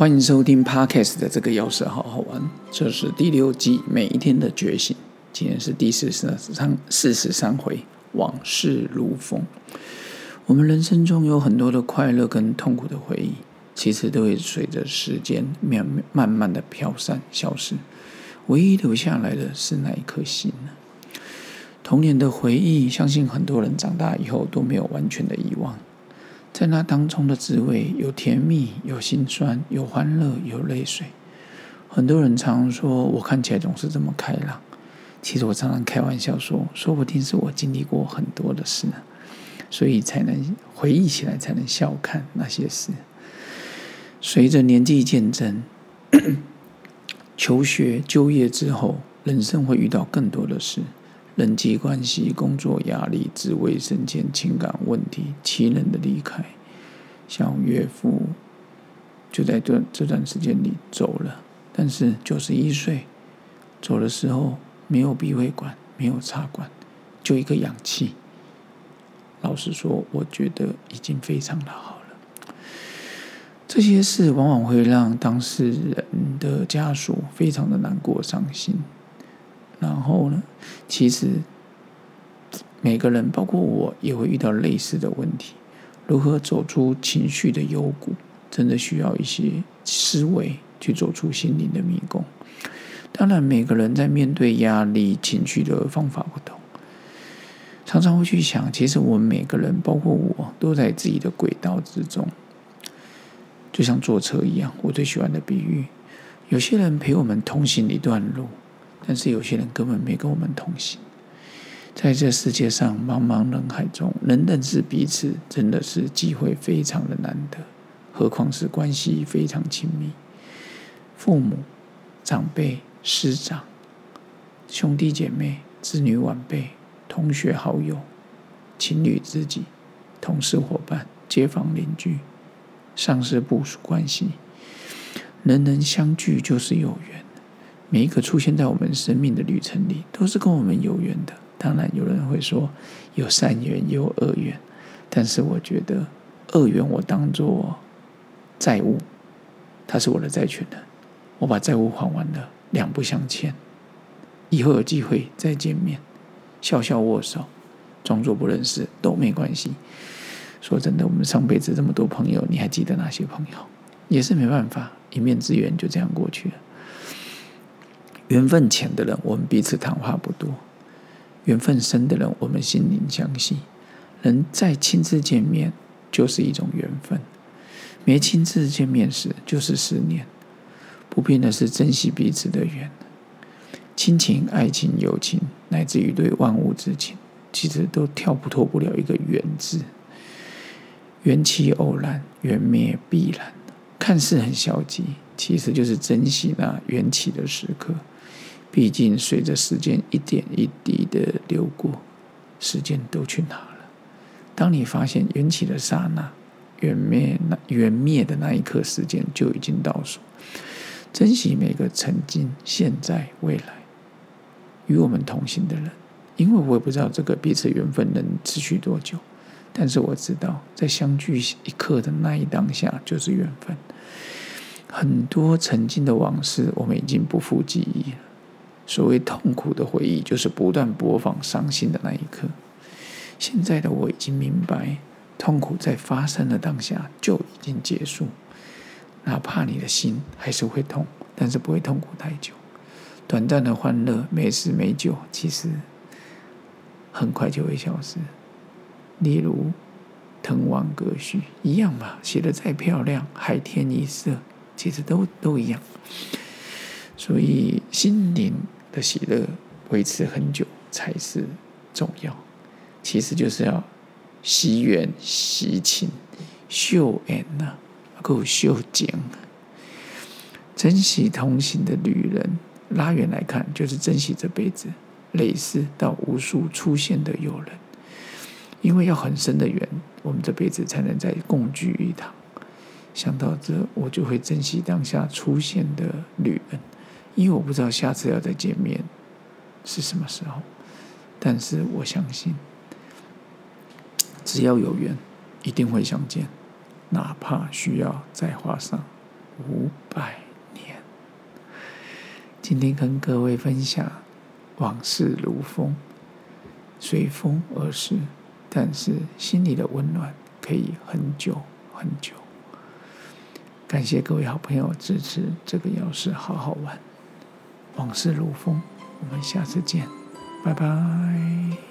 欢迎收听 Podcast 的这个钥匙好好玩，这是第六季每一天的觉醒。今天是第四十三四十三回，往事如风。我们人生中有很多的快乐跟痛苦的回忆，其实都会随着时间慢慢慢的飘散消失。唯一留下来的是那一颗心呢？童年的回忆，相信很多人长大以后都没有完全的遗忘。在那当中的滋味，有甜蜜，有心酸，有欢乐，有泪水。很多人常说我看起来总是这么开朗，其实我常常开玩笑说，说不定是我经历过很多的事，所以才能回忆起来，才能笑看那些事。随着年纪渐增，求学、就业之后，人生会遇到更多的事。人际关系、工作压力、职位升迁、情感问题、亲人的离开，像岳父就在这这段时间里走了。但是九十一岁走的时候，没有鼻胃管，没有插管，就一个氧气。老实说，我觉得已经非常的好了。这些事往往会让当事人的家属非常的难过、伤心。然后呢？其实每个人，包括我，也会遇到类似的问题。如何走出情绪的幽谷，真的需要一些思维去走出心灵的迷宫。当然，每个人在面对压力、情绪的方法不同。常常会去想，其实我们每个人，包括我，都在自己的轨道之中，就像坐车一样。我最喜欢的比喻，有些人陪我们同行一段路。但是有些人根本没跟我们同行，在这世界上茫茫人海中，能认识彼此，真的是机会非常的难得，何况是关系非常亲密，父母、长辈、师长、兄弟姐妹、子女晚辈、同学好友、情侣知己、同事伙伴、街坊邻居、上司部属关系，人人相聚就是有缘。每一个出现在我们生命的旅程里，都是跟我们有缘的。当然，有人会说有善缘，也有恶缘。但是，我觉得恶缘我当做债务，他是我的债权人，我把债务还完了，两不相欠。以后有机会再见面，笑笑握手，装作不认识都没关系。说真的，我们上辈子这么多朋友，你还记得哪些朋友？也是没办法，一面之缘就这样过去了。缘分浅的人，我们彼此谈话不多；缘分深的人，我们心灵相惜。能再亲自见面，就是一种缘分；没亲自见面时，就是思念。不变的是珍惜彼此的缘。亲情、爱情、友情，乃至于对万物之情，其实都跳不脱不了一个“缘”字。缘起偶然，缘灭必然。看似很消极，其实就是珍惜那缘起的时刻。毕竟，随着时间一点一滴的流过，时间都去哪了？当你发现缘起的刹那，缘灭那缘灭的那一刻，时间就已经倒数。珍惜每个曾经、现在、未来与我们同行的人，因为我也不知道这个彼此缘分能持续多久，但是我知道，在相聚一刻的那一当下，就是缘分。很多曾经的往事，我们已经不复记忆了。所谓痛苦的回忆，就是不断播放伤心的那一刻。现在的我已经明白，痛苦在发生的当下就已经结束。哪怕你的心还是会痛，但是不会痛苦太久。短暂的欢乐，没事没酒，其实很快就会消失。例如《滕王阁序》一样吧，写的再漂亮，海天一色，其实都都一样。所以心灵。的喜乐维持很久才是重要，其实就是要惜缘惜情，秀恩呐，够秀景，珍惜同行的旅人。拉远来看，就是珍惜这辈子累世到无数出现的友人，因为要很深的缘，我们这辈子才能再共聚一堂。想到这，我就会珍惜当下出现的旅人。因为我不知道下次要再见面是什么时候，但是我相信，只要有缘，一定会相见，哪怕需要再花上五百年。今天跟各位分享往事如风，随风而逝，但是心里的温暖可以很久很久。感谢各位好朋友支持这个钥匙，好好玩。往事如风，我们下次见，拜拜。